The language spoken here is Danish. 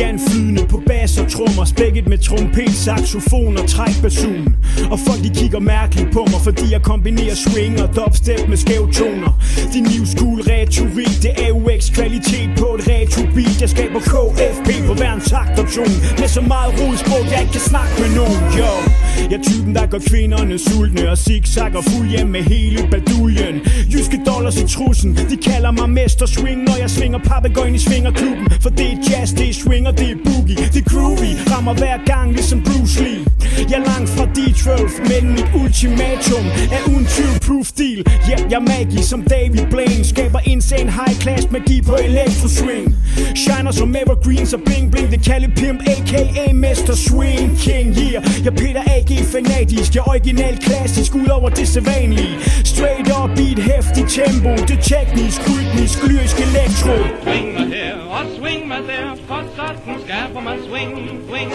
Janflydende på bas og trommer Spækket med trompet, saxofon og trækbasun. Og folk de kigger mærkeligt på mig Fordi jeg kombinerer swing og dubstep med skæve toner. Din new school retorik Det er UX kvalitet på et retro beat Jeg skaber KFB på hver Med så meget rus på, jeg ikke kan snakke med nogen Yo jeg er typen, der gør kvinderne sultne og zigzagger fuld hjem med hele baduljen. Jyske dollars i trussen, de kalder mig mester swing, når jeg svinger papegøjen i svingerklubben. For det er jazz, det er swinger, det er boogie, det er groovy, rammer hver gang ligesom Bruce Lee. Jeg er langt fra D12, men mit ultimatum er uden tvivl proof deal. Ja, yeah, jeg er magisk som David Blaine, skaber insane high class magi på electro swing. Shiner som evergreen, så bling bling, det kalder pimp, a.k.a. Mester Swing King, yeah. Jeg Peter A.G. fanatisk, jeg er original klassisk, ud over det sædvanlige. Straight up i et hæftigt tempo, det er teknisk, rytmisk, lyrisk elektro. Swing mig her og swing mig der, for sådan skaber man swing, swing.